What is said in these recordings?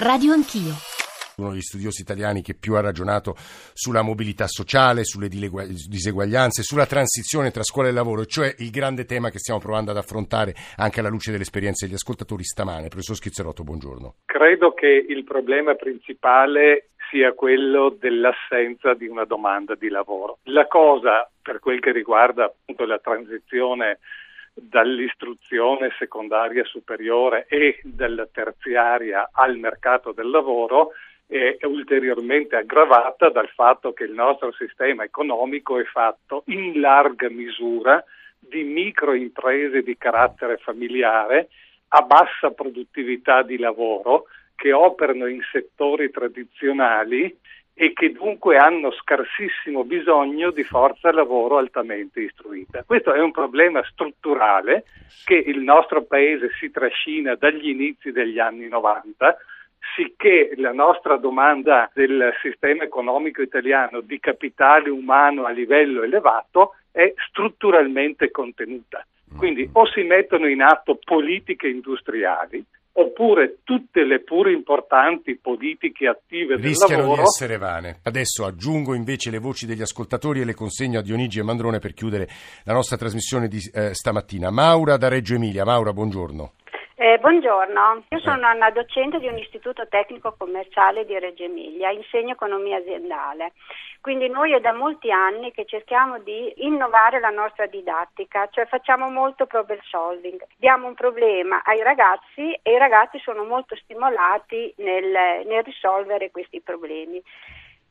Radio Anch'io uno degli studiosi italiani che più ha ragionato sulla mobilità sociale, sulle diseguaglianze, sulla transizione tra scuola e lavoro, cioè il grande tema che stiamo provando ad affrontare anche alla luce delle esperienze degli ascoltatori stamane. Professor Schizzerotto, buongiorno. Credo che il problema principale sia quello dell'assenza di una domanda di lavoro. La cosa, per quel che riguarda appunto la transizione dall'istruzione secondaria superiore e dalla terziaria al mercato del lavoro è ulteriormente aggravata dal fatto che il nostro sistema economico è fatto in larga misura di microimprese di carattere familiare a bassa produttività di lavoro che operano in settori tradizionali e che dunque hanno scarsissimo bisogno di forza lavoro altamente istruita. Questo è un problema strutturale che il nostro Paese si trascina dagli inizi degli anni 90 sicché la nostra domanda del sistema economico italiano di capitale umano a livello elevato è strutturalmente contenuta. Quindi o si mettono in atto politiche industriali oppure tutte le pure importanti politiche attive del rischiano lavoro di essere vane. Adesso aggiungo invece le voci degli ascoltatori e le consegno a Dionigi e Mandrone per chiudere la nostra trasmissione di eh, stamattina. Maura da Reggio Emilia. Maura, buongiorno. Buongiorno, io sono una docente di un istituto tecnico commerciale di Reggio Emilia, insegno economia aziendale. Quindi noi è da molti anni che cerchiamo di innovare la nostra didattica, cioè facciamo molto problem solving. Diamo un problema ai ragazzi e i ragazzi sono molto stimolati nel, nel risolvere questi problemi.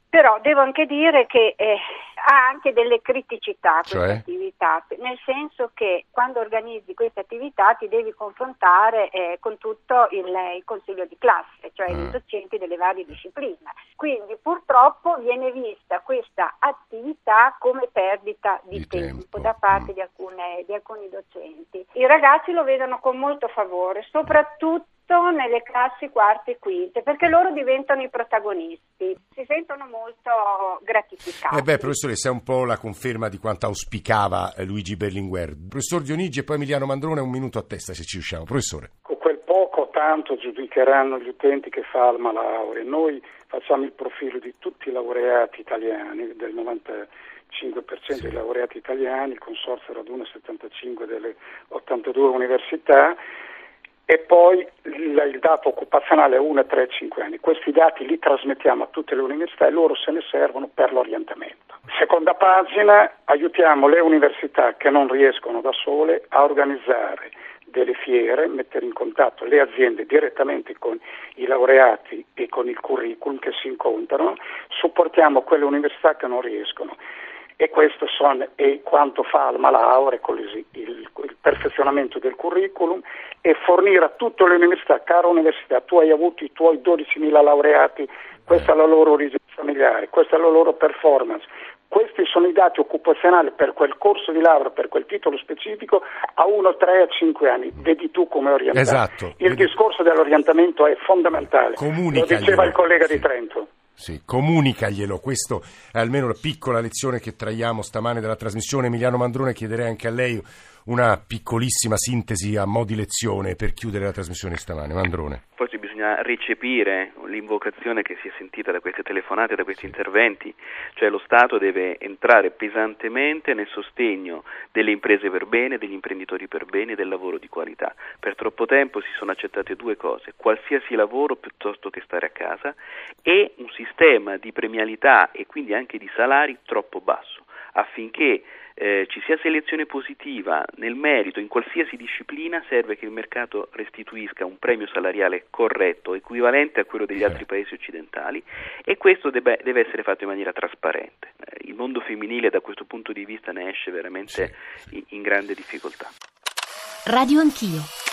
Però devo anche dire che eh, ha anche delle criticità cioè? Attività, nel senso che quando organizzi queste attività ti devi confrontare eh, con tutto il, il, consiglio di classe, cioè mm. i docenti delle varie discipline. Quindi purtroppo viene vista questa attività come perdita di, di tempo, tempo, da parte mm. di, alcune, di alcuni docenti. I ragazzi lo vedono con molto favore, soprattutto nelle classi quarte e quinte, perché loro diventano i protagonisti, si sentono molto gratificati. Eh beh, professore, sei un po' la conferma di quanto auspicava eh, Luigi Berlinguer. Professor Dionigi e poi Emiliano Mandrone, un minuto a testa se ci riusciamo. Professore. Con quel poco tanto giudicheranno gli utenti che fa Alma Laurea. Noi facciamo il profilo di tutti i laureati italiani, del 90 5% sì. dei laureati italiani, il consorzio era ad 1,75 delle 82 università e poi il, dato occupazionale è 1, 3, 5 anni. Questi dati li trasmettiamo a tutte le università e loro se ne servono per l'orientamento. Seconda pagina, aiutiamo le università che non riescono da sole a organizzare delle fiere, mettere in contatto le aziende direttamente con i laureati e con il curriculum che si incontrano, supportiamo quelle università che non riescono e questo sono, è quanto fa Alma Laurea con il, il, il, perfezionamento del curriculum e fornire a tutte le università, cara università, tu hai avuto i tuoi 12.000 laureati, questa è la loro origine familiare, questa è la loro performance, questi sono i dati occupazionali per quel corso di laurea, per quel titolo specifico, a 1, 3, a 5 anni. Vedi tu come orientare. Esatto. Il Vedi... discorso dell'orientamento è fondamentale. Lo diceva il collega sì. di Trento. Sì, comunicaglielo, questa è almeno la piccola lezione che traiamo stamane dalla trasmissione. Emiliano Mandrone, chiederei anche a lei una piccolissima sintesi a mo' di lezione per chiudere la trasmissione stamane. Mandrone. Forse bisogna recepire l'invocazione che si è sentita da queste telefonate, da questi interventi, cioè lo Stato deve entrare pesantemente nel sostegno delle imprese per bene, degli imprenditori per bene e del lavoro di qualità. Per troppo tempo si sono accettate due cose, qualsiasi lavoro piuttosto che stare a casa e un sistema di premialità e quindi anche di salari troppo basso affinché eh, ci sia selezione positiva nel merito in qualsiasi disciplina serve che il mercato restituisca un premio salariale corretto, equivalente a quello degli altri paesi occidentali e questo deve, deve essere fatto in maniera trasparente. Eh, il mondo femminile da questo punto di vista ne esce veramente sì, sì. In, in grande difficoltà. Radio Anch'io.